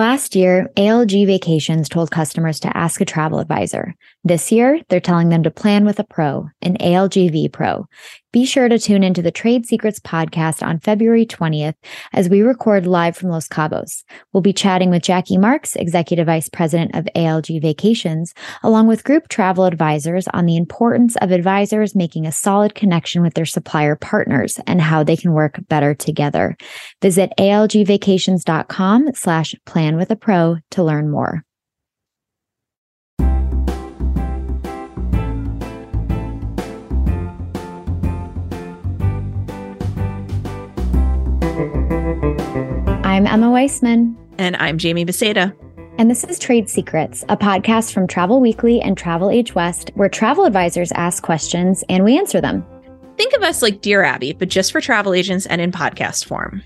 Last year, ALG Vacations told customers to ask a travel advisor. This year, they're telling them to plan with a pro, an ALGV pro. Be sure to tune into the Trade Secrets podcast on February 20th as we record live from Los Cabos. We'll be chatting with Jackie Marks, Executive Vice President of ALG Vacations, along with group travel advisors on the importance of advisors making a solid connection with their supplier partners and how they can work better together. Visit algvacations.com slash plan with a pro to learn more. I'm Emma Weissmann. And I'm Jamie Biesiada. And this is Trade Secrets, a podcast from Travel Weekly and TravelAge West, where travel advisors ask questions and we answer them. Think of us like Dear Abby, but just for travel agents and in podcast form.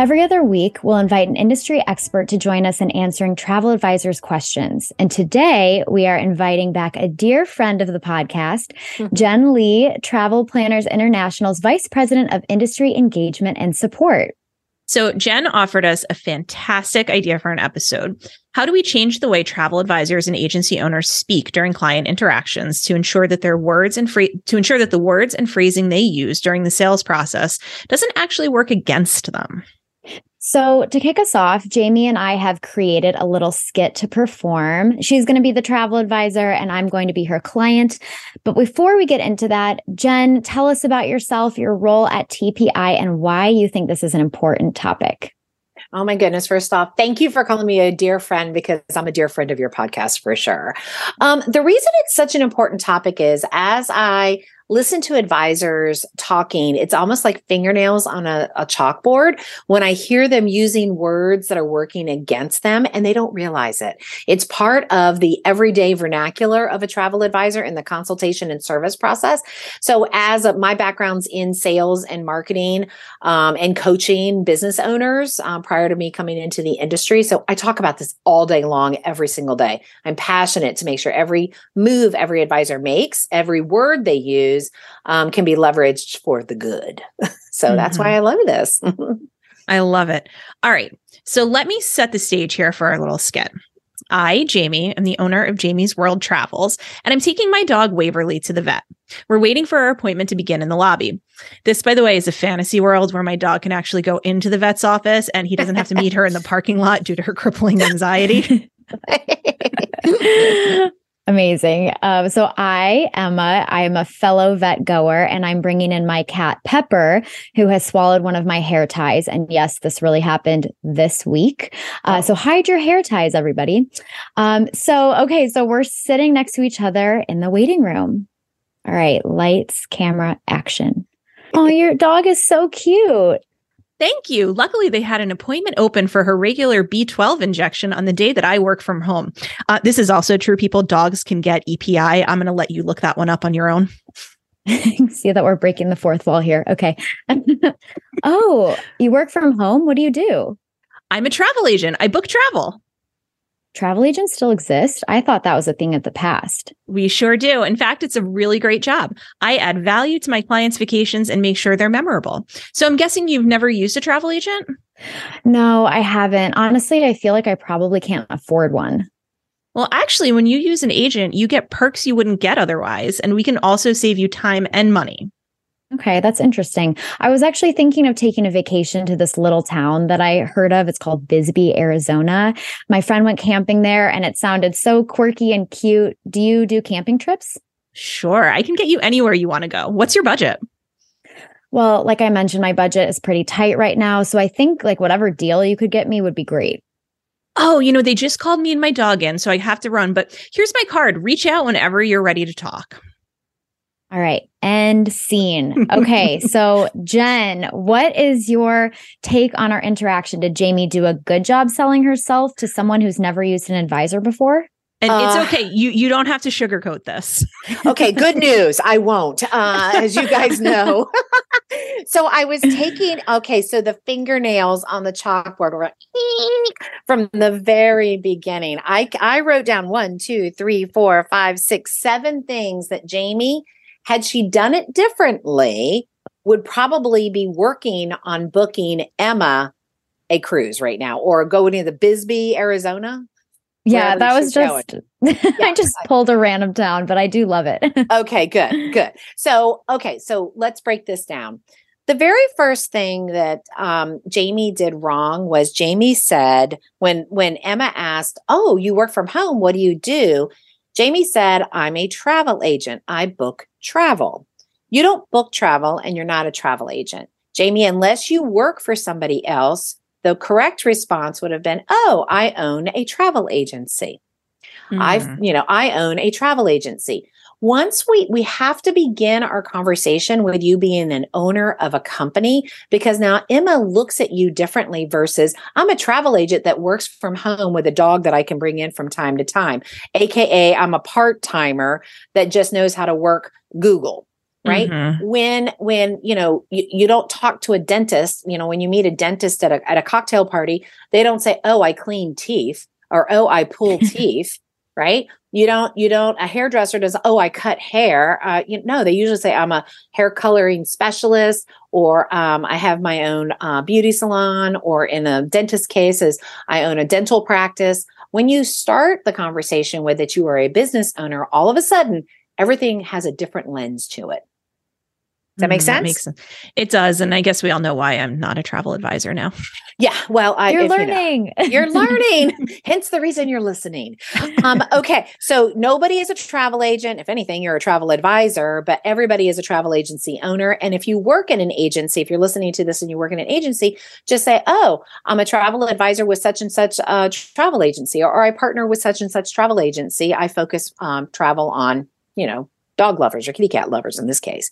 Every other week, we'll invite an industry expert to join us in answering travel advisors' questions. And today, we are inviting back a dear friend of the podcast, mm-hmm. Jen Lee, Travel Planners International's Vice President of Industry Engagement and Support. So, Jen offered us a fantastic idea for an episode. How do we change the way travel advisors and agency owners speak during client interactions to ensure that their words and fra- to ensure that the words and phrasing they use during the sales process doesn't actually work against them? So, to kick us off, Jamie and I have created a little skit to perform. She's going to be the travel advisor, and I'm going to be her client. But before we get into that, Jen, tell us about yourself, your role at TPI, and why you think this is an important topic. Oh my goodness. First off, thank you for calling me a dear friend because I'm a dear friend of your podcast for sure. Um, the reason it's such an important topic is as I listen to advisors talking, it's almost like fingernails on a, a, chalkboard when I hear them using words that are working against them and they don't realize it. It's part of the everyday vernacular of a travel advisor in the consultation and service process. So, as a, my background's in sales and marketing um, and coaching business owners um, prior to me coming into the industry, so I talk about this all day long, every single day. I'm passionate to make sure every move every advisor makes, every word they use, um, can be leveraged for the good. so mm-hmm. that's why mm-hmm. I love this. I love it. All right. So let me set the stage here for our little skit. I, Jamie, am the owner of Jamie's World Travels, and I'm taking my dog Waverly to the vet. We're waiting for our appointment to begin in the lobby. This, by the way, is a fantasy world where my dog can actually go into the vet's office and he doesn't have to meet her in the parking lot due to her crippling anxiety. Amazing. Um, so I, Emma, I am a fellow vet goer, and I'm bringing in my cat Pepper, who has swallowed one of my hair ties. And yes, this really happened this week. Uh, so hide your hair ties, everybody. Um, so okay, so we're sitting next to each other in the waiting room. All right, lights, camera, action. Oh, your dog is so cute. Thank you. Luckily, they had an appointment open for her regular B12 injection on the day that I work from home. Uh, this is also true, people. Dogs can get EPI. I'm going to let you look that one up on your own. See that we're breaking the fourth wall here. Okay. oh, you work from home? What do you do? I'm a travel agent. I book travel travel agents still exist? I thought that was a thing of the past. We sure do. In fact, it's a really great job. I add value to my clients' vacations and make sure they're memorable. So I'm guessing you've never used a travel agent? No, I haven't. Honestly, I feel like I probably can't afford one. Well, actually, when you use an agent, you get perks you wouldn't get otherwise, and we can also save you time and money. Okay, that's interesting. I was actually thinking of taking a vacation to this little town that I heard of. It's called Bisbee, Arizona. My friend went camping there and it sounded so quirky and cute. Do you do camping trips? Sure, I can get you anywhere you want to go. What's your budget? Well, like I mentioned, my budget is pretty tight right now. So I think like whatever deal you could get me would be great. Oh, you know, they just called me and my dog in, so I have to run. But here's my card. Reach out whenever you're ready to talk. All right. End scene. Okay. so, Jen, what is your take on our interaction? Did Jamie do a good job selling herself to someone who's never used an advisor before? And uh, it's okay. You you don't have to sugarcoat this. okay, good news. I won't, uh, as you guys know. so I was taking okay. So the fingernails on the chalkboard were from the very beginning. I I wrote down one, two, three, four, five, six, seven things that Jamie had she done it differently, would probably be working on booking Emma a cruise right now or going to the Bisbee, Arizona. Yeah, that was just I just pulled a random town, but I do love it. okay, good, good. So, okay, so let's break this down. The very first thing that um, Jamie did wrong was Jamie said when when Emma asked, "Oh, you work from home? What do you do?" Jamie said, "I'm a travel agent. I book travel." You don't book travel, and you're not a travel agent, Jamie, unless you work for somebody else. The correct response would have been, "Oh, I own a travel agency." Mm. I've, you know, I own a travel agency. Once we we have to begin our conversation with you being an owner of a company because now Emma looks at you differently versus I'm a travel agent that works from home with a dog that I can bring in from time to time. AKA I'm a part-timer that just knows how to work Google right Mhm. when when you know you, you don't talk to a dentist you know when you meet a dentist at a, at a cocktail party they don't say oh i clean teeth or oh i pull teeth right? You don't you don't a hairdresser does oh i cut hair uh, you know they usually say i'm a hair coloring specialist or um, i have my own uh, beauty salon or in a dentist case is i own a dental practice. When you start the conversation with that you are a business owner all of a sudden everything has a different lens to it does that make Mhm, sense? makes sense. It does, and I guess we all know why I'm not a travel advisor now. Yeah. Well, I, you're if you know. learning. you're learning. Hence the reason you're listening. Um, okay. So nobody is a travel agent. If anything, you're a travel advisor, but everybody is a travel agency owner. And if you work in an agency, if you're listening to this and you work in an agency, just say, oh, I'm a travel advisor with such and such uh, travel agency, or, or I partner with such and such travel agency. I focus um, travel on, you know, dog lovers or kitty cat lovers in this case.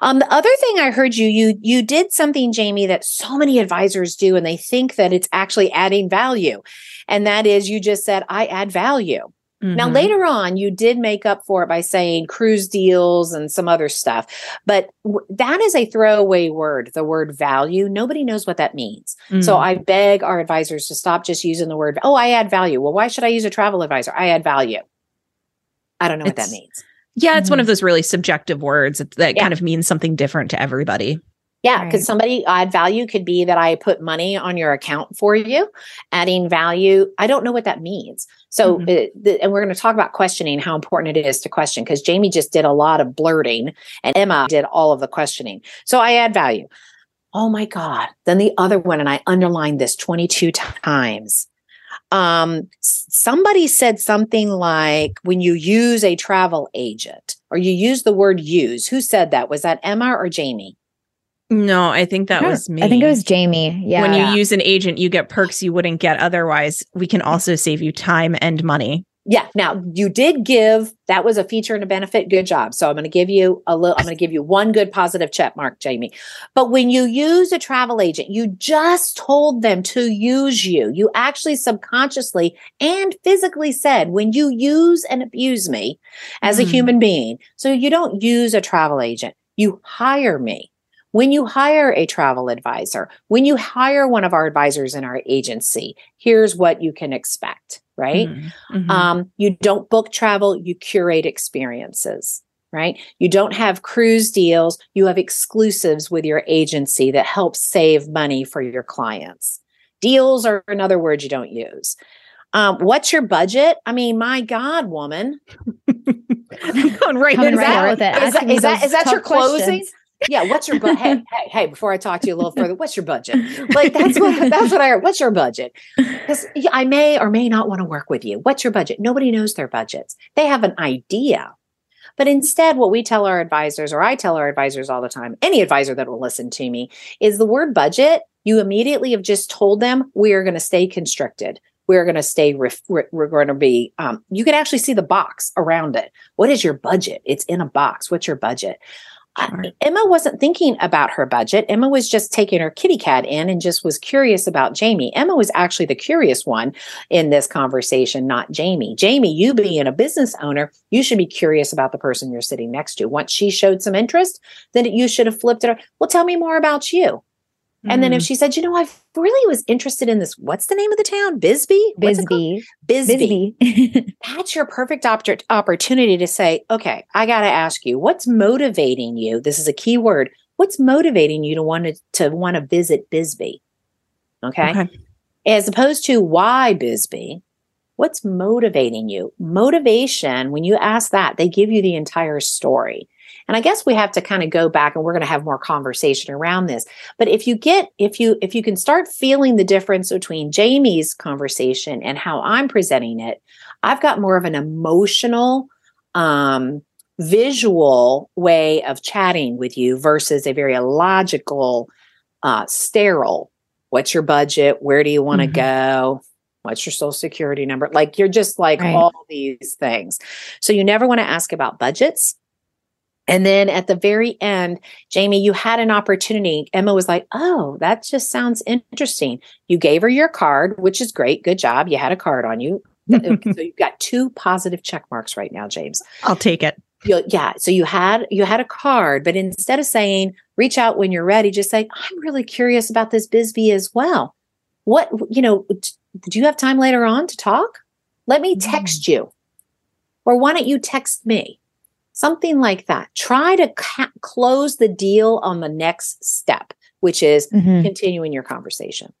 Um, the other thing I heard you you you did something, Jamie, that so many advisors do, and they think that it's actually adding value, and that is you just said I add value. Now Mhm. later on, you did make up for it by saying cruise deals and some other stuff, but w- that is a throwaway word. The word value, nobody knows what that means. So Mm. I beg our advisors to stop just using the word. Oh, I add value. Well, why should I use a travel advisor? I add value. I don't know what that means. Yeah, it's one of those really subjective words that- that Yeah. kind of means something different to everybody. Yeah, because Right. somebody add value could be that I put money on your account for you. Adding value, I don't know what that means. So, Mhm. uh, the, and we're going to talk about questioning, how important it is to question, because Jamie just did a lot of blurting and Emma did all of the questioning. So, I add value. Oh my God. Then the other one, and I underlined this 22 times. Um, somebody said something like when you use a travel agent or you use the word use, who said that? Was that Emma or Jamie? No, I think that I was me. I think it was Jamie. Yeah. When you Yeah. use an agent, you get perks you wouldn't get otherwise. We can also save you time and money. Yeah. Now you did give that was a feature and a benefit. Good job. So I'm going to give you a little. I'm going to give you one good positive check mark, Jamie. But when you use a travel agent, you just told them to use you. You actually subconsciously and physically said, "When you use and abuse me as a Mhm. human being." So you don't use a travel agent. You hire me. When you hire a travel advisor, when you hire one of our advisors in our agency, here's what you can expect, right? Mhm. Mhm. Um, you don't book travel, you curate experiences, right? You don't have cruise deals, you have exclusives with your agency that help save money for your clients. Deals are another word you don't use. Um, what's your budget? I mean, my God, woman. I'm going right Coming right out with it. is that- is that- is that your closing? Yeah, what's your budget? hey, hey, hey, before I talk to you a little further, what's your budget? Like that's what that's what I heard. What's your budget? Because I may or may not want to work with you. What's your budget? Nobody knows their budgets. They have an idea. But instead, what we tell our advisors, or I tell our advisors all the time, any advisor that will listen to me, is the word budget. You immediately have just told them we are going to stay constricted. We're going to stay, ref- we're going to be, um, you can actually see the box around it. What is your budget? It's in a box. What's your budget? I- Emma wasn't thinking about her budget. Emma was just taking her kitty cat in and just was curious about Jamie. Emma was actually the curious one in this conversation, not Jamie. Jamie, you being a business owner, you should be curious about the person you're sitting next to. Once she showed some interest, then you should have flipped it. Well, tell me more about you. And then if Mhm. she said, you know, I really was interested in this, what's the name of the town? Bisbee? What's it called? Bisbee. Bisbee. Bisbee. That's your perfect oppor- opportunity to say, okay, I got to ask you, what's motivating you? This is a key word. What's motivating you to want to, to want to visit Bisbee? Okay. okay. As opposed to why Bisbee, what's motivating you? Motivation, when you ask that, they give you the entire story. And I guess we have to kind of go back and we're going to have more conversation around this. But if you get, if you, if you can start feeling the difference between Jamie's conversation and how I'm presenting it, I've got more of an emotional, um, visual way of chatting with you versus a very logical, uh, sterile. What's your budget? Where do you want to mm-hmm. go? What's your social security number? Like you're just like right. all these things. So you never want to ask about budgets. And then at the very end, Jamie, you had an opportunity. Emma was like, Oh, that just sounds interesting. You gave her your card, which is great. Good job. You had a card on you. so you've got two positive check marks right now, James. I'll take it. You, yeah. So you had you had a card, but instead of saying reach out when you're ready, just say, I'm really curious about this Bisbee as well. What, you know, do you have time later on to talk? Let me text mm. you. Or why don't you text me? Something like that. Try to ca- close the deal on the next step, which is mm-hmm. continuing your conversation.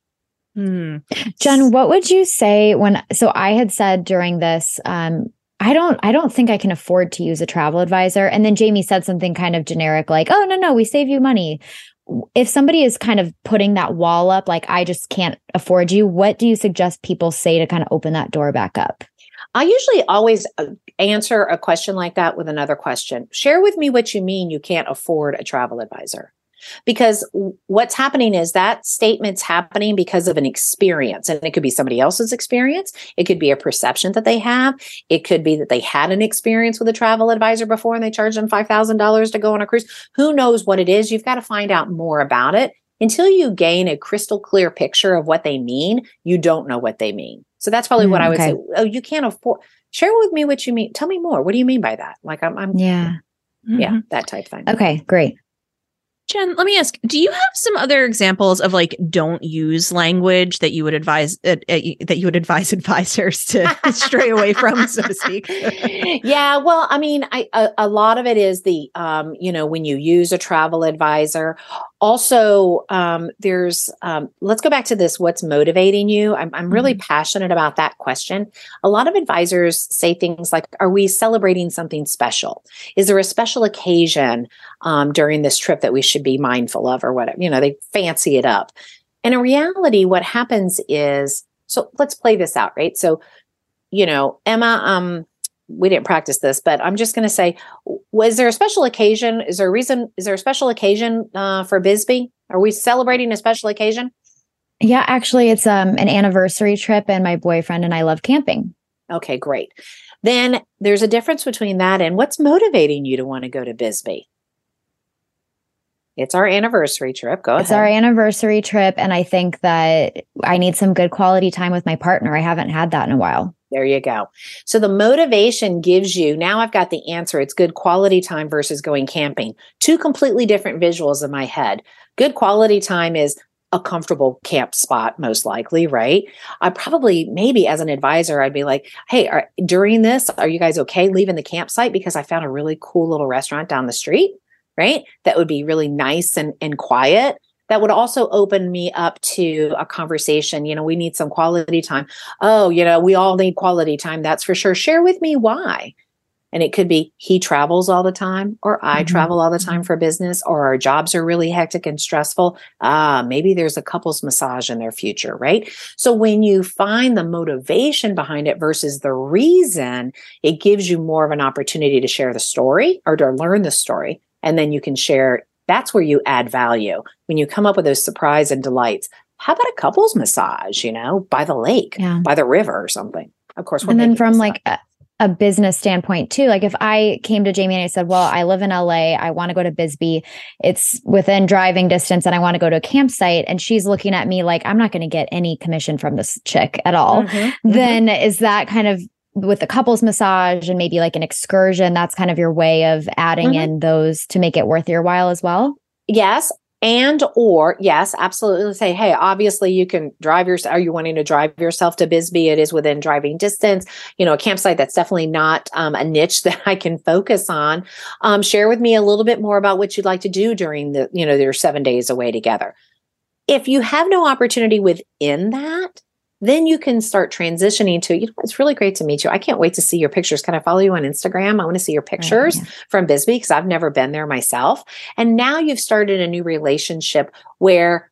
Mm. Jen, what would you say when? So I had said during this, um, I don't, I don't think I can afford to use a travel advisor. And then Jamie said something kind of generic, like, "Oh no, no, we save you money." If somebody is kind of putting that wall up, like I just can't afford you, what do you suggest people say to kind of open that door back up? I usually always uh, answer a question like that with another question. Share with me what you mean you can't afford a travel advisor. Because what's happening is that statement's happening because of an experience. And it could be somebody else's experience. It could be a perception that they have. It could be that they had an experience with a travel advisor before and they charged them $5,000 to go on a cruise. Who knows what it is? You've got to find out more about it. Until you gain a crystal clear picture of what they mean, you don't know what they mean. So that's probably mm, what I would okay. say. Oh, you can't afford. Share with me what you mean. Tell me more. What do you mean by that? Like I'm, I'm yeah, yeah, mm-hmm. that type thing. Okay, great. Jen, let me ask, do you have some other examples of like don't use language that you would advise uh, uh, that you would advise advisors to stray away from, so to speak? yeah, well, I mean, I, a, a, lot of it is the um, you know, when you use a travel advisor. Also, um, there's um, let's go back to this what's motivating you? I'm I'm really mm-hmm. passionate about that question. A lot of advisors say things like, Are we celebrating something special? Is there a special occasion um, during this trip that we should be mindful of or whatever? You know, they fancy it up. And in reality, what happens is so let's play this out, right? So, you know, Emma, um, we didn't practice this, but I'm just going to say, was there a special occasion? Is there a reason? Is there a special occasion uh, for Bisbee? Are we celebrating a special occasion? Yeah, actually, it's um, an anniversary trip, and my boyfriend and I love camping. Okay, great. Then there's a difference between that and what's motivating you to want to go to Bisbee. It's our anniversary trip. Go it's ahead. our anniversary trip. And I think that I need some good quality time with my partner. I haven't had that in a while. There you go. So the motivation gives you now I've got the answer. It's good quality time versus going camping. Two completely different visuals in my head. Good quality time is a comfortable camp spot, most likely, right? I probably, maybe as an advisor, I'd be like, hey, are, during this, are you guys okay leaving the campsite? Because I found a really cool little restaurant down the street, right? That would be really nice and, and quiet that would also open me up to a conversation. You know, we need some quality time. Oh, you know, we all need quality time. That's for sure. Share with me why. And it could be he travels all the time, or I mm-hmm. travel all the time for business, or our jobs are really hectic and stressful. Ah, maybe there's a couples massage in their future, right? So when you find the motivation behind it versus the reason, it gives you more of an opportunity to share the story or to learn the story. And then you can share that's where you add value when you come up with those surprise and delights. How about a couples massage, you know, by the lake, yeah. by the river or something? Of course. And then from like a, a, business standpoint too, like if I came to Jamie and I said, well, I live in LA, I want to go to Bisbee, it's within driving distance and I want to go to a campsite. And she's looking at me like, I'm not going to get any commission from this chick at all. Mm-hmm, mm-hmm. Then is that kind of with the couples massage and maybe like an excursion, that's kind of your way of adding mm-hmm. in those to make it worth your while as well. Yes. And or yes, absolutely say, hey, obviously you can drive yourself. Are you wanting to drive yourself to Bisbee? It is within driving distance. You know, a campsite that's definitely not um, a niche that I can focus on. Um, share with me a little bit more about what you'd like to do during the, you know, your seven days away together If you have no opportunity within that, then you can start transitioning to, you know, it's really great to meet you. I can't wait to see your pictures. Can I follow you on Instagram? I want to see your pictures right, yeah. from Bisbee because I've never been there myself. And now you've started a new relationship where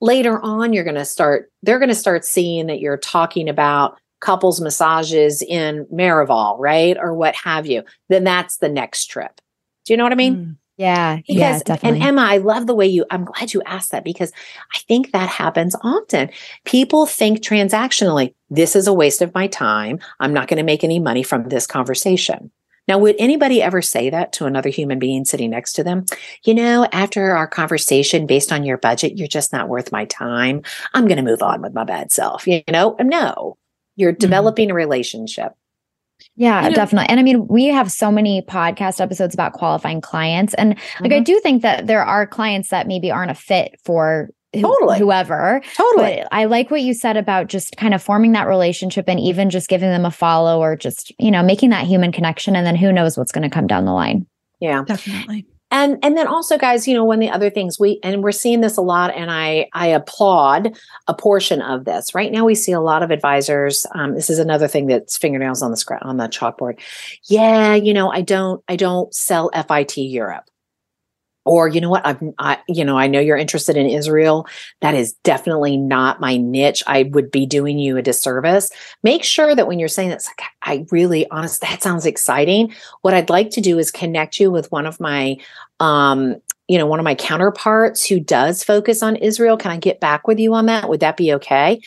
later on you're going to start, they're going to start seeing that you're talking about couples massages in Miraval, right? Or what have you. Then that's the next trip. Do you know what I mean? Hmm. Yeah, because, yeah, definitely. And Emma, I love the way you, I'm glad you asked that because I think that happens often. People think transactionally, this is a waste of my time. I'm not going to make any money from this conversation. Now, would anybody ever say that to another human being sitting next to them? You know, after our conversation, based on your budget, you're just not worth my time. I'm going to move on with my bad self. You know, no, you're mm-hmm. developing mm-hmm. a relationship. Yeah, you know, definitely. And I mean, we have so many podcast episodes about qualifying clients. And like, mm-hmm. I do think that there are clients that maybe aren't a fit for totally. whoever. Totally. But I like what you said about just kind of forming that relationship and even just giving them a follow or just, you know, making that human connection. And then who knows what's going to come down the line. Yeah. Definitely and and then also guys you know one of the other things we and we're seeing this a lot and i i applaud a portion of this. Right now we see a lot of advisors um, this is another thing that's fingernails on the scrap on the chalkboard. Yeah you know i don't i don't sell fit europe or you know what i'm I, you know i know you're interested in israel. That is definitely not my niche. I would be doing you a disservice. Make sure that when you're saying that's like i really honest that sounds exciting. What i'd like to do is connect you with one of my um you know one of my counterparts who does focus on israel. Can i get back with you on that? Would that be okay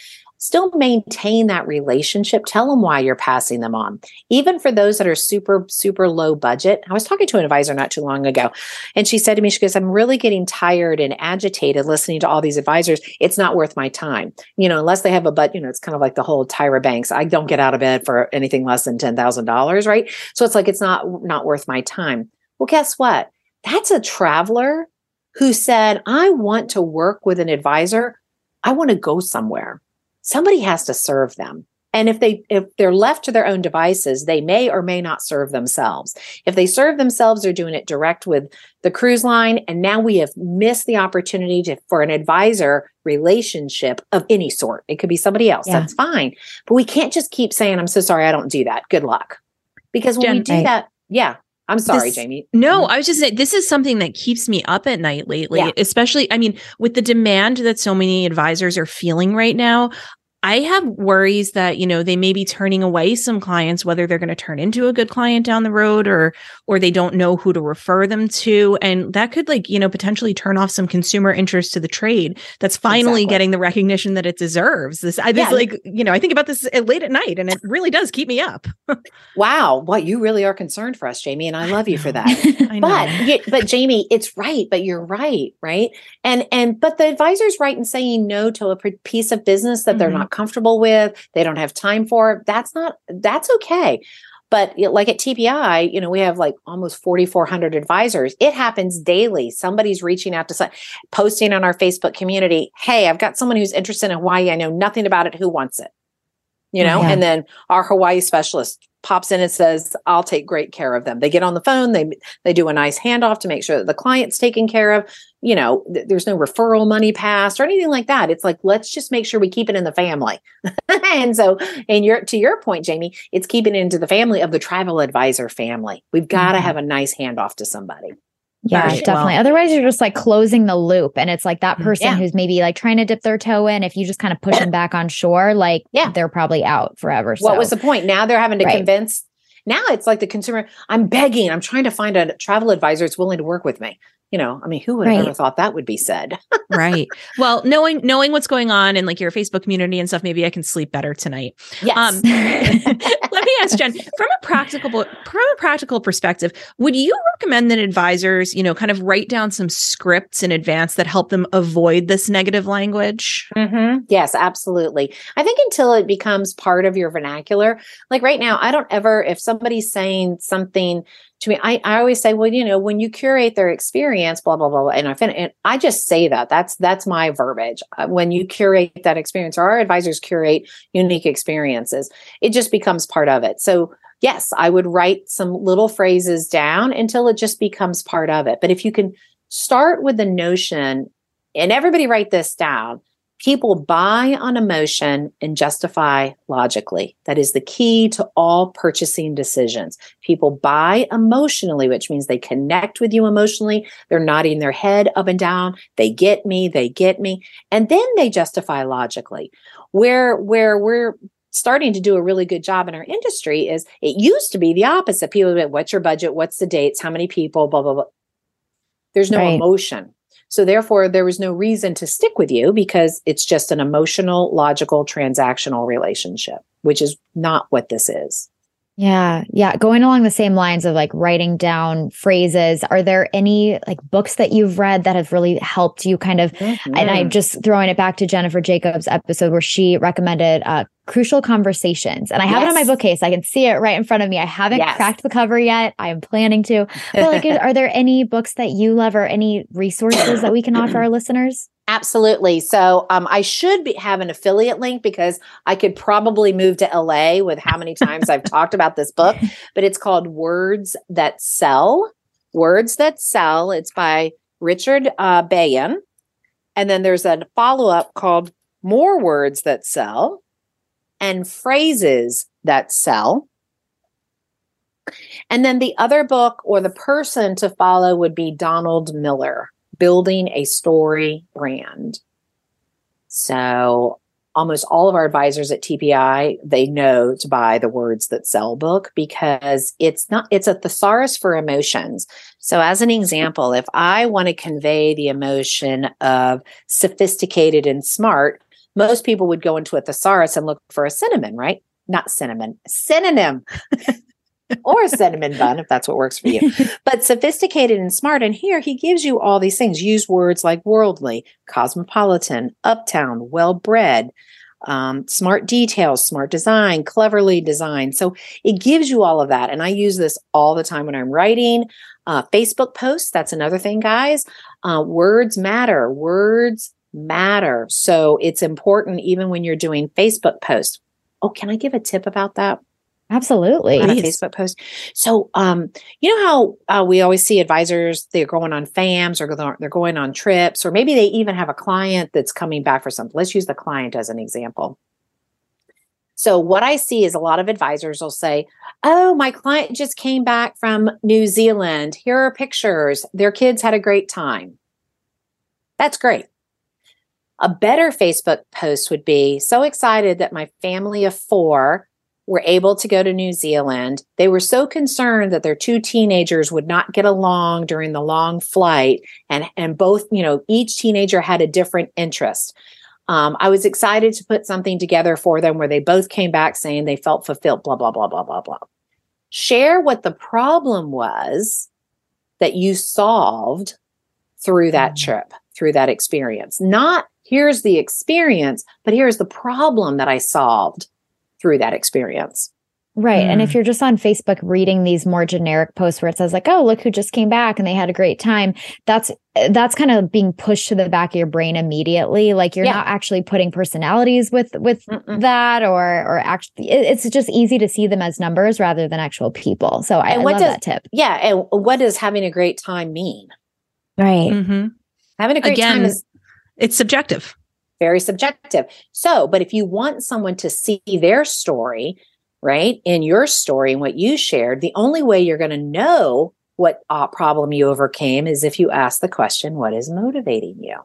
still maintain that relationship. Tell them why you're passing them on. Even for those that are super, super low budget. I was talking to an advisor not too long ago, and she said to me, She goes, I'm really getting tired and agitated listening to all these advisors. It's not worth my time. You know, unless they have a but, you know, it's kind of like the whole Tyra Banks. I don't get out of bed for anything less than $10,000, right? So it's like, it's not, not worth my time. Well, guess what? That's a traveler who said, I want to work with an advisor. I want to go somewhere somebody has to serve them. And if they if they're left to their own devices they may or may not serve themselves. If they serve themselves they're doing it direct with the cruise line. And now we have missed the opportunity to, for an advisor relationship of any sort. It could be somebody else. Yeah. that's fine. But we can't just keep saying i'm so sorry i don't do that. Good luck. Because when we do that yeah I'm sorry, this, Jamie. No, mm-hmm. I was just saying this is something that keeps me up at night lately, yeah. especially, I mean, with the demand that so many advisors are feeling right now. I have worries that, you know, they may be turning away some clients, whether they're going to turn into a good client down the road or, or they don't know who to refer them to. And that could like, you know, potentially turn off some consumer interest to the trade that's finally exactly. getting the recognition that it deserves. This, I, this yeah. like, you know, I think about this late at night and it really does keep me up. wow. Well, you really are concerned for us, Jamie. And I love you for that. but, but Jamie, it's right, but you're right. Right. And, and, but the advisor's right in saying no to a piece of business that mm-hmm. they're not comfortable with, they don't have time for. That's not, that's okay. But like at TPI, you know, we have like almost 4,400 advisors. It happens daily. Somebody's reaching out to some, posting on our Facebook community, Hey, I've got someone who's interested in Hawaii. I know nothing about it. Who wants it? You oh, know, yeah. and then our Hawaii specialist pops in and says, I'll take great care of them. They get on the phone, they they do a nice handoff to make sure that the client's taken care of. You know, th- there's no referral money passed or anything like that. It's like, let's just make sure we keep it in the family. and so, and your to your point, Jamie, it's keeping it into the family of the travel advisor family. We've got to mm-hmm. have a nice handoff to somebody. Yeah, right. definitely. Well, Otherwise, you're just like closing the loop. And it's like that mm, person yeah. who's maybe like trying to dip their toe in. If you just kind of push them back on shore, like yeah. they're probably out forever. What was the point? Now they're having to right. convince. Now it's like the consumer, I'm begging, I'm trying to find a travel advisor that's willing to work with me you know, I mean, who would have right. ever thought that would be said? right. Well, knowing knowing what's going on in like your Facebook community and stuff, maybe I can sleep better tonight. Yes. Um, let me ask Jen, from a practical from a practical perspective, would you recommend that advisors, you know, kind of write down some scripts in advance that help them avoid this negative language? Mm-hmm. Yes, absolutely. I think until it becomes part of your vernacular, like right now, I don't ever if somebody's saying something to me, I, I always say, well, you know, when you curate their experience, blah, blah, blah, blah. And I, fin- and I just say that that's, that's my verbiage. Uh, when you curate that experience or our advisors curate unique experiences, it just becomes part of it. So yes, I would write some little phrases down until it just becomes part of it. But if you can start with the notion and everybody write this down. People buy on emotion and justify logically. That is the key to all purchasing decisions. People buy emotionally, which means they connect with you emotionally. They're nodding their head up and down. They get me, they get me. And then they justify logically. Where where we're starting to do a really good job in our industry is it used to be the opposite. People would, what's your budget? What's the dates? How many people? Blah, blah, blah. There's no right. emotion. So therefore, there was no reason to stick with you because it's just an emotional, logical, transactional relationship, which is not what this is. Yeah. Yeah. Going along the same lines of like writing down phrases, are there any like books that you've read that have really helped you kind of? Mm-hmm. And I'm just throwing it back to Jennifer Jacobs' episode where she recommended uh, Crucial Conversations. And I have yes. it on my bookcase. I can see it right in front of me. I haven't yes. cracked the cover yet. I am planning to. But like, are there any books that you love or any resources that we can offer our listeners? Absolutely. So um, I should be, have an affiliate link because I could probably move to LA with how many times I've talked about this book, but it's called Words That Sell. Words That Sell. It's by Richard uh, Bayan. And then there's a follow up called More Words That Sell and Phrases That Sell. And then the other book or the person to follow would be Donald Miller building a story brand. So almost all of our advisors at TPI, they know to buy the words that sell book because it's not, it's a thesaurus for emotions. So as an example, if I want to convey the emotion of sophisticated and smart, most people would go into a thesaurus and look for a cinnamon, right? Not cinnamon, synonym. or a cinnamon bun if that's what works for you. But sophisticated and smart. And here he gives you all these things. Use words like worldly, cosmopolitan, uptown, well bred, um, smart details, smart design, cleverly designed. So it gives you all of that. And I use this all the time when I'm writing. Uh, Facebook posts, that's another thing, guys. Uh, words matter. Words matter. So it's important even when you're doing Facebook posts. Oh, can I give a tip about that? Absolutely. On a Facebook post. So, um, you know how uh, we always see advisors, they're going on FAMs or they're going on trips, or maybe they even have a client that's coming back for something. Let's use the client as an example. So, what I see is a lot of advisors will say, Oh, my client just came back from New Zealand. Here are pictures. Their kids had a great time. That's great. A better Facebook post would be so excited that my family of four were able to go to New Zealand. They were so concerned that their two teenagers would not get along during the long flight, and and both, you know, each teenager had a different interest. Um, I was excited to put something together for them where they both came back saying they felt fulfilled. Blah blah blah blah blah blah. Share what the problem was that you solved through that mm-hmm. trip, through that experience. Not here's the experience, but here's the problem that I solved through that experience. Right. Mm. And if mm. you're just on Facebook reading these more generic posts where it says like, "Oh, look who just came back and they had a great time." That's that's kind of being pushed to the back of your brain immediately. Like you're yeah. not actually putting personalities with with Mm-mm. that or or actually it's just easy to see them as numbers rather than actual people. So I, I love does, that tip. Yeah, and what does having a great time mean? Right. Mm-hmm. Having a great Again, time is it's subjective very subjective. So, but if you want someone to see their story, right, in your story and what you shared, the only way you're going to know what uh, problem you overcame is if you ask the question, What is motivating you?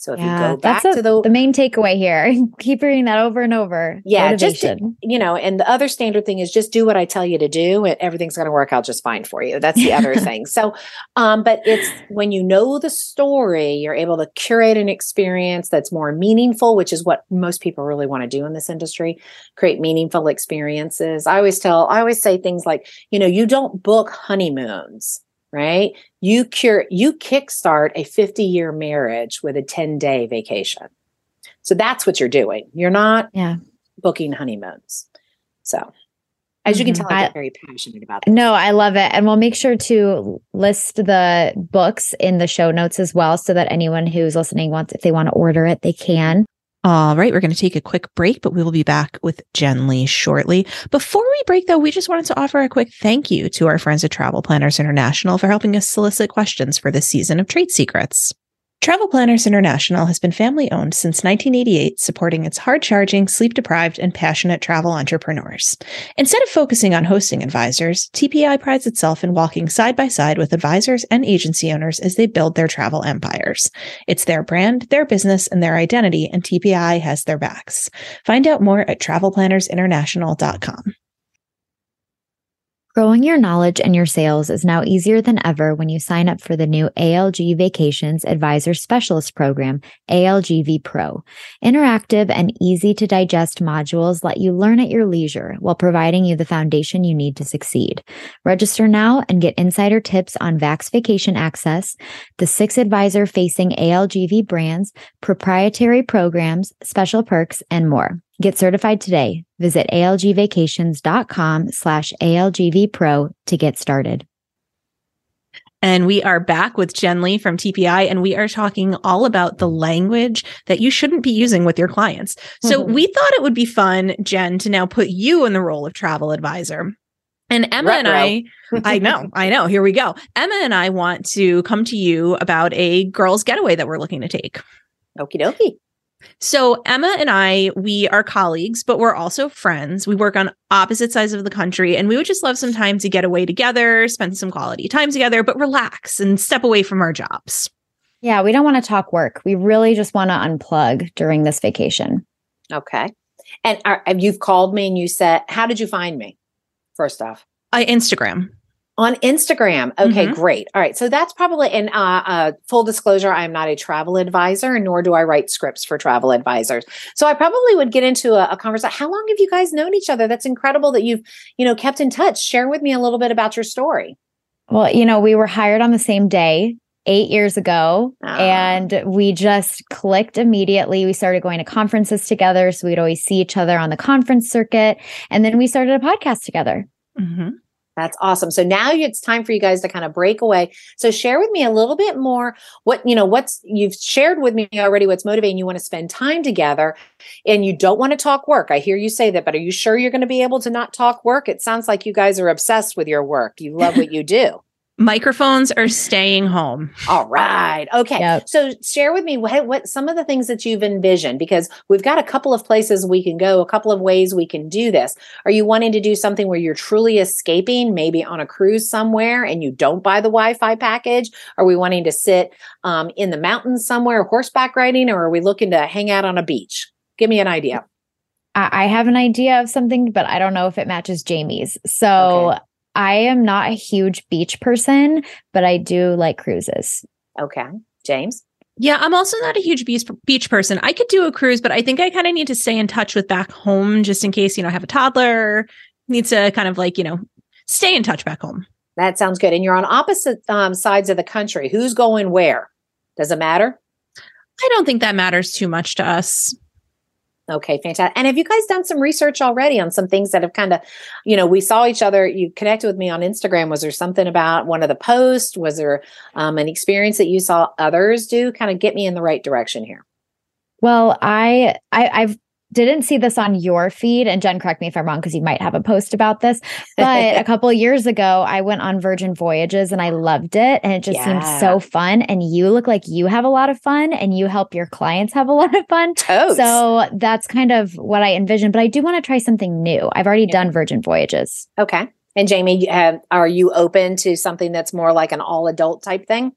So if yeah, you go back a, to the the main takeaway here, keep reading that over and over. Yeah, Motivation. just you know, and the other standard thing is just do what I tell you to do, and everything's going to work out just fine for you. That's the other thing. So, um, but it's when you know the story, you're able to curate an experience that's more meaningful, which is what most people really want to do in this industry. Create meaningful experiences. I always tell, I always say things like, you know, you don't book honeymoons right? You cure, you kickstart a 50 year marriage with a 10 day vacation. So that's what you're doing. You're not yeah. booking honeymoons. So as you can mm-hmm. tell, I get very passionate about this. No, I love it. And we'll make sure to list the books in the show notes as well so that anyone who's listening wants, if they want to order it, they can. All right, we're going to take a quick break, but we will be back with Jen Lee shortly. Before we break, though, we just wanted to offer a quick thank you to our friends at Travel Planners International for helping us solicit questions for this season of Trade Secrets. Travel Planners International has been family owned since 1988, supporting its hard charging, sleep deprived, and passionate travel entrepreneurs. Instead of focusing on hosting advisors, TPI prides itself in walking side by side with advisors and agency owners as they build their travel empires. It's their brand, their business, and their identity, and TPI has their backs. Find out more at travelplannersinternational.com. Growing your knowledge and your sales is now easier than ever when you sign up for the new ALG Vacations Advisor Specialist Program, ALGV Pro. Interactive and easy to digest modules let you learn at your leisure while providing you the foundation you need to succeed. Register now and get insider tips on Vax Vacation Access, the six advisor facing ALGV brands, proprietary programs, special perks, and more. Get certified today. Visit algvacations.com slash algvpro to get started. And we are back with Jen Lee from TPI, and we are talking all about the language that you shouldn't be using with your clients. So mm-hmm. we thought it would be fun, Jen, to now put you in the role of travel advisor. And Emma and I, I know, I know, here we go. Emma and I want to come to you about a girls' getaway that we're looking to take. Okie dokie. So Emma and I, we are colleagues, but we're also friends. We work on opposite sides of the country and we would just love some time to get away together, spend some quality time together, but relax and step away from our jobs. Yeah, we don't want to talk work. We really just want to unplug during this vacation. Okay. And are, you've called me and you said, How did you find me? First off, I Instagram on Instagram. Okay, mm-hmm. great. All right. So that's probably, and uh, uh, full disclosure, I am not a travel advisor, nor do I write scripts for travel advisors. So I probably would get into a, a conversation. How long have you guys known each other? That's incredible that you've, you know, kept in touch. Share with me a little bit about your story. Well, you know, we were hired on the same day eight years ago ah. and we just clicked immediately. We started going to conferences together. So we'd always see each other on the conference circuit. And then we started a podcast together. Mm-hmm. That's awesome. So now it's time for you guys to kind of break away. So share with me a little bit more what, you know, what's you've shared with me already what's motivating you want to spend time together and you don't want to talk work. I hear you say that, but are you sure you're going to be able to not talk work? It sounds like you guys are obsessed with your work. You love what you do. Microphones are staying home. All right. Okay. Yep. So share with me what, what some of the things that you've envisioned because we've got a couple of places we can go, a couple of ways we can do this. Are you wanting to do something where you're truly escaping, maybe on a cruise somewhere and you don't buy the Wi-Fi package? Are we wanting to sit um, in the mountains somewhere, horseback riding, or are we looking to hang out on a beach? Give me an idea. I have an idea of something, but I don't know if it matches Jamie's. So okay. I am not a huge beach person, but I do like cruises. Okay. James? Yeah, I'm also not a huge beach beach person. I could do a cruise, but I think I kind of need to stay in touch with back home just in case, you know, I have a toddler, needs to kind of like, you know, stay in touch back home. That sounds good. And you're on opposite um, sides of the country. Who's going where? Does it matter? I don't think that matters too much to us. Okay, fantastic. And have you guys done some research already on some things that have kind of, you know, we saw each other, you connected with me on Instagram. Was there something about one of the posts? Was there um, an experience that you saw others do? Kind of get me in the right direction here. Well, I, I I've didn't see this on your feed and jen correct me if i'm wrong because you might have a post about this but a couple years ago i went on virgin voyages and i loved it and it just yeah. seemed so fun and you look like you have a lot of fun and you help your clients have a lot of fun Totes. so that's kind of what i envisioned but i do want to try something new i've already yeah. done virgin voyages okay and jamie are you open to something that's more like an all adult type thing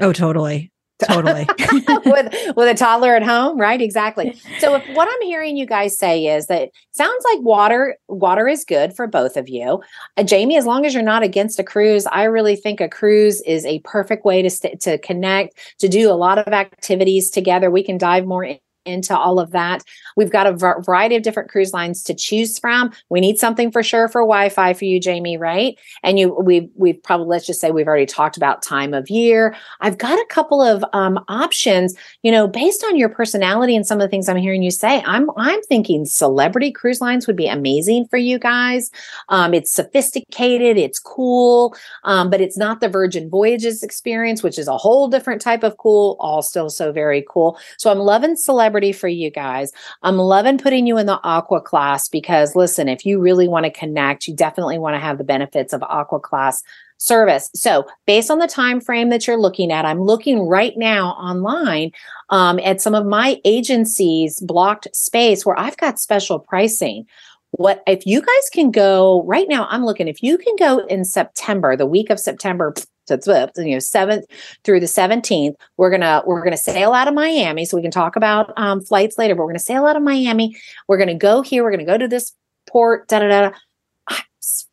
oh totally totally. With with a toddler at home right? Exactly. So if what i'm hearing you guys say is that sounds like water water is good for both of you. Uh, jamie as long as you're not against a cruise i really think a cruise is a perfect way to st- to connect to do a lot of activities together. We can dive more in- into all of that. We've got a variety of different cruise lines to choose from. We need something for sure for Wi-Fi for you, Jamie, right? And you, we, we've probably let's just say we've already talked about time of year. I've got a couple of um, options, you know, based on your personality and some of the things I'm hearing you say. I'm, I'm thinking celebrity cruise lines would be amazing for you guys. Um, it's sophisticated, it's cool, um, but it's not the Virgin Voyages experience, which is a whole different type of cool. All still so very cool. So I'm loving celebrity celebrity for you guys. I'm loving putting you in the aqua class because listen, if you really want to connect, you definitely want to have the benefits of aqua class service. So based on the time frame that you're looking at, I'm looking right now online um, at some of my agencies blocked space where I've got special pricing. What if you guys can go right now? I'm looking if you can go in September, the week of September to you know seventh through the 17th. We're gonna we're gonna sail out of Miami, so we can talk about um, flights later. But we're gonna sail out of Miami. We're gonna go here. We're gonna go to this port. Da da da.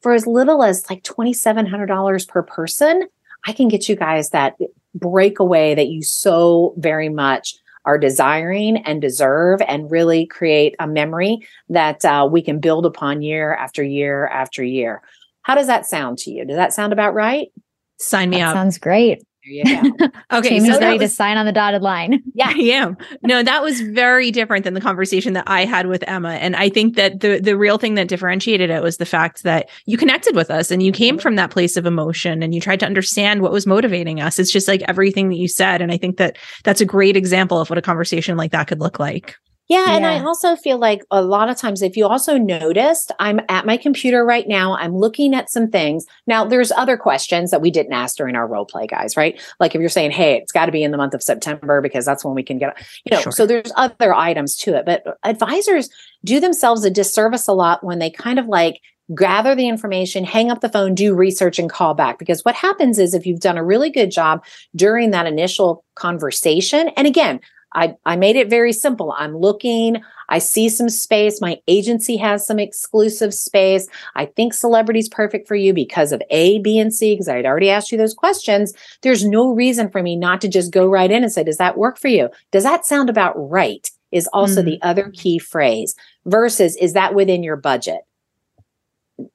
For as little as like twenty seven hundred dollars per person, I can get you guys that breakaway that you so very much are desiring and deserve and really create a memory that uh, we can build upon year after year after year. How does that sound to you? Does that sound about right? Sign me that up. Sounds great. okay, Jamie's so ready was, to sign on the dotted line. Yeah, I am. No, that was very different than the conversation that I had with Emma, and I think that the the real thing that differentiated it was the fact that you connected with us and you came from that place of emotion and you tried to understand what was motivating us. It's just like everything that you said, and I think that that's a great example of what a conversation like that could look like. Yeah, yeah, And I also feel like a lot of times, if you also noticed, I'm at my computer right now. I'm looking at some things. Now, there's other questions that we didn't ask during our role play, guys, right? Like if you're saying, hey, it's got to be in the month of September because that's when we can get, you know, sure. so there's other items to it. But advisors do themselves a disservice a lot when they kind of like gather the information, hang up the phone, do research, and call back. Because what happens is if you've done a really good job during that initial conversation, and again, I, I made it very simple. I'm looking, I see some space. My agency has some exclusive space. I think celebrity's perfect for you because of A, B, and C, because I had already asked you those questions. There's no reason for me not to just go right in and say, Does that work for you? Does that sound about right? Is also mm. the other key phrase versus is that within your budget?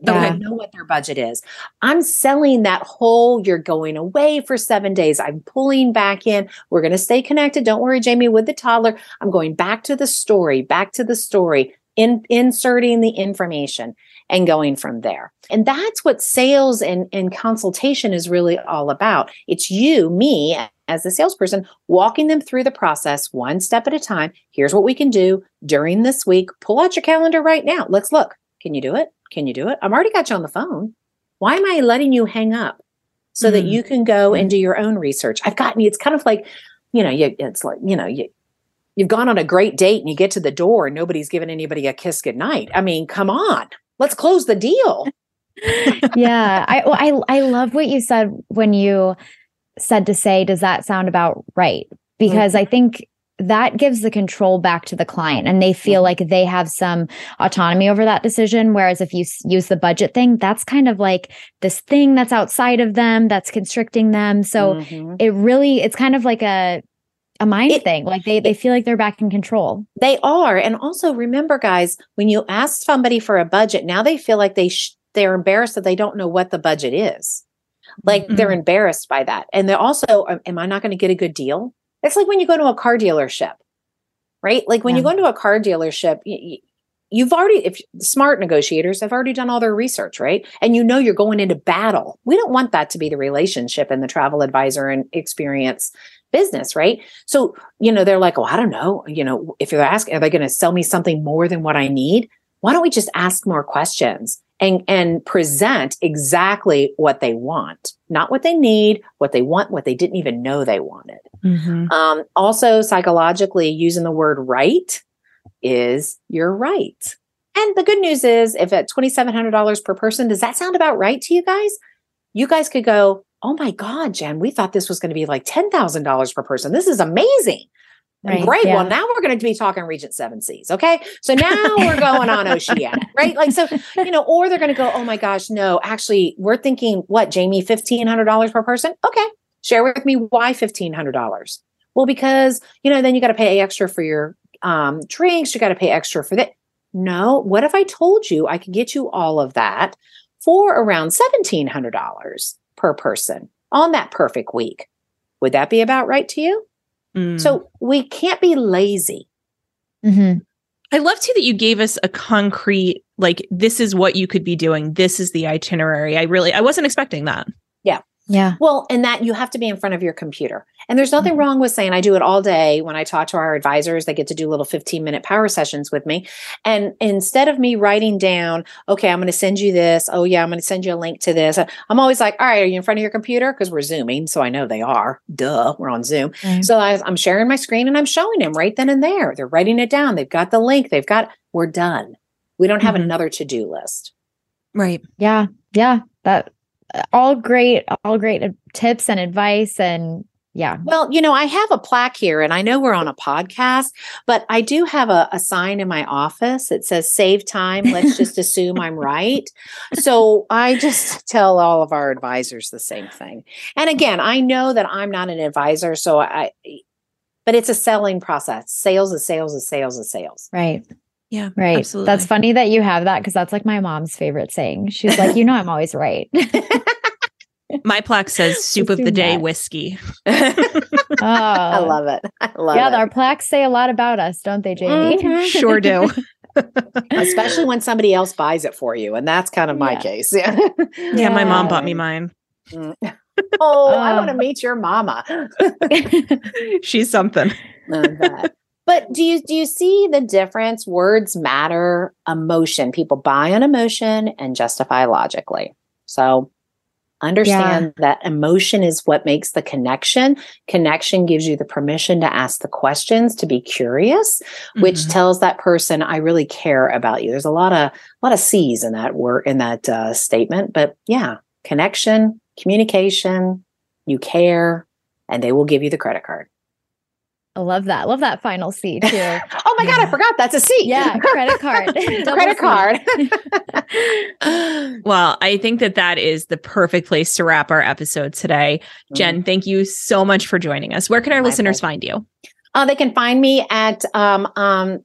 Yeah. don't know what their budget is. I'm selling that whole, you're going away for seven days. I'm pulling back in. We're going to stay connected. Don't worry, Jamie, with the toddler. I'm going back to the story, back to the story, in, inserting the information and going from there. And that's what sales and, and consultation is really all about. It's you, me, as a salesperson, walking them through the process one step at a time. Here's what we can do during this week. Pull out your calendar right now. Let's look. Can you do it? Can you do it? I've already got you on the phone. Why am I letting you hang up so mm-hmm. that you can go and do your own research? I've gotten you. It's kind of like, you know, you, it's like, you know, you, you've gone on a great date and you get to the door and nobody's giving anybody a kiss goodnight. I mean, come on, let's close the deal. yeah. I, well, I, I love what you said when you said to say, does that sound about right? Because mm-hmm. I think that gives the control back to the client and they feel mm-hmm. like they have some autonomy over that decision. Whereas if you s- use the budget thing that's kind of like this thing that's outside of them that's constricting them. So mm-hmm. it really it's kind of like a a mind it, thing. Like they they feel like they're back in control. They are. And also remember guys when you ask somebody for a budget now they feel like they sh- they're embarrassed that they don't know what the budget is. Like mm-hmm. they're embarrassed by that. And they're also am i not going to get a good deal it's like when you go to a car dealership, right? Like when yeah. you go into a car dealership, you, you've already if smart negotiators have already done all their research right? And you know you're going into battle. We don't want that to be the relationship in the travel advisor and experience business right? So you know they're like oh i don't know you know if you're asking are they going to sell me something more than what i need? Why don't we just ask more questions and and present exactly what they want not what they need what they want what they didn't even know they wanted. Mm-hmm. um, also psychologically using the word right is you're right. And the good news is if at $2700 per person does that sound about right to you guys? You guys could go oh my god jen we thought this was going to be like $10000 per person. This is amazing Right, Great. Yeah. Well, now we're going to be talking Regent Seven Seas. Okay. So now we're going on Oceania, right? Like, so, you know, or they're going to go, oh my gosh, no, actually, we're thinking, what, Jamie, $1,500 per person? Okay. Share with me why $1,500. Well, because, you know, then you got to pay extra for your um, drinks. You got to pay extra for that. No. What if I told you I could get you all of that for around $1,700 per person on that perfect week? Would that be about right to you? Mm. So we can't be lazy. Mm-hmm. I love too that you gave us a concrete, like, this is what you could be doing. This is the itinerary. I really, I wasn't expecting that. Yeah. Well, and that you have to be in front of your computer. And there's nothing mm-hmm. wrong with saying I do it all day when I talk to our advisors. They get to do little 15 minute power sessions with me. And instead of me writing down, okay, I'm going to send you this. Oh, yeah, I'm going to send you a link to this. I'm always like, all right, are you in front of your computer? Because we're Zooming. So I know they are. Duh, we're on Zoom. Mm-hmm. So I, I'm sharing my screen and I'm showing them right then and there. They're writing it down. They've got the link. They've got, we're done. We don't have mm-hmm. another to do list. Right. Yeah. Yeah. That all great, all great tips and advice and yeah. Well, you know, I have a plaque here and I know we're on a podcast, but I do have a, a sign in my office that says save time. Let's just assume I'm right. So I just tell all of our advisors the same thing. And again, I know that I'm not an advisor. So I, but it's a selling process. Sales is sales is sales is sales. Right. Yeah. Right. Absolutely. That's funny that you have that because that's like my mom's favorite saying. She's like, you know, I'm always right. My plaque says soup of the day that. whiskey. oh, I love it. I love yeah, it. our plaques say a lot about us, don't they, Jamie? Mm-hmm. Sure do. Especially when somebody else buys it for you. And that's kind of my yeah. case. Yeah. yeah. my mom bought me mine. Mm. Oh, uh, I want to meet your mama. She's something. But do you do you see the difference? Words matter, emotion. People buy on emotion and justify logically. So Understand yeah. that emotion is what makes the connection. Connection gives you the permission to ask the questions, to be curious, mm-hmm. which tells that person, I really care about you. There's a lot of, a lot of C's in that word, in that uh, statement. But yeah, connection, communication, you care, and they will give you the credit card. I love that. Love that final C too. oh my yeah. God, I forgot that's a C. Yeah, credit card. credit card. well, I think that that is the perfect place to wrap our episode today. Mm-hmm. Jen, thank you so much for joining us. Where can our my listeners pleasure. find you? Uh, they can find me at um, um,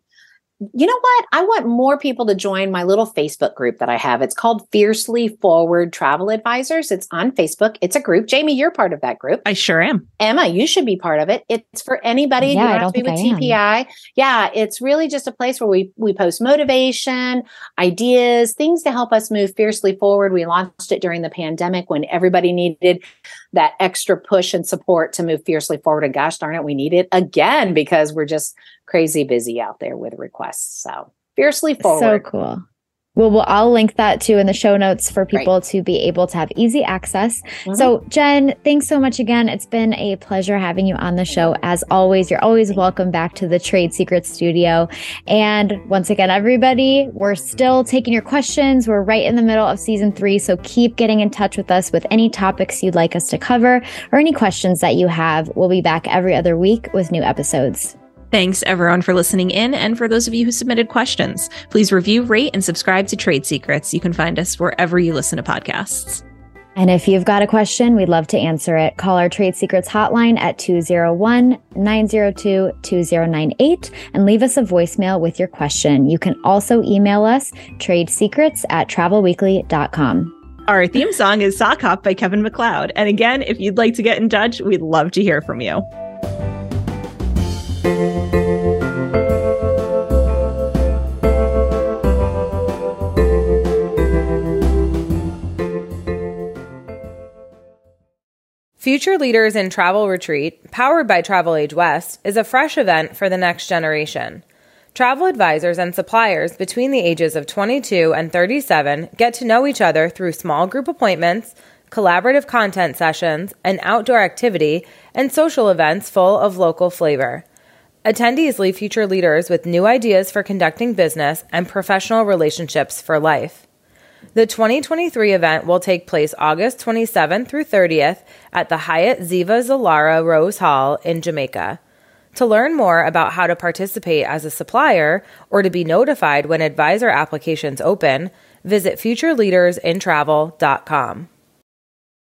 you know what? I want more people to join my little Facebook group that I have. It's called Fiercely Forward Travel Advisors. It's on Facebook. It's a group. Jamie, you're part of that group. I sure am. Emma, you should be part of it. It's for anybody. Yeah, you don't, I don't have to be with I TPI. Am. Yeah, it's really just a place where we we post motivation, ideas, things to help us move fiercely forward. We launched it during the pandemic when everybody needed that extra push and support to move fiercely forward. And gosh darn it, we need it again because we're just crazy busy out there with requests. So fiercely forward. So cool. Well, well, I'll link that too in the show notes for people right. to be able to have easy access. Mm-hmm. So, Jen, thanks so much again. It's been a pleasure having you on the show. As always, you're always welcome back to the Trade Secret Studio. And once again, everybody, we're still taking your questions. We're right in the middle of season three. So keep getting in touch with us with any topics you'd like us to cover or any questions that you have. We'll be back every other week with new episodes. Thanks everyone for listening in and for those of you who submitted questions. Please review, rate, and subscribe to Trade Secrets. You can find us wherever you listen to podcasts. And if you've got a question, we'd love to answer it. Call our Trade Secrets hotline at 201 902 2098 and leave us a voicemail with your question. You can also email us tradesecrets at travelweekly.com. Our theme song is Sock Hop by Kevin MacLeod. And again, if you'd like to get in touch, we'd love to hear from you. Future Leaders in Travel Retreat, powered by TravelAge West, is a fresh event for the next generation. Travel advisors and suppliers between the ages of 22 and 37 get to know each other through small group appointments, collaborative content sessions, an outdoor activity, and social events full of local flavor. Attendees leave future leaders with new ideas for conducting business and professional relationships for life. The 2023 event will take place August 27th through 30th at the Hyatt Ziva Zilara Rose Hall in Jamaica. To learn more about how to participate as a supplier or to be notified when advisor applications open, visit futureleadersintravel.com.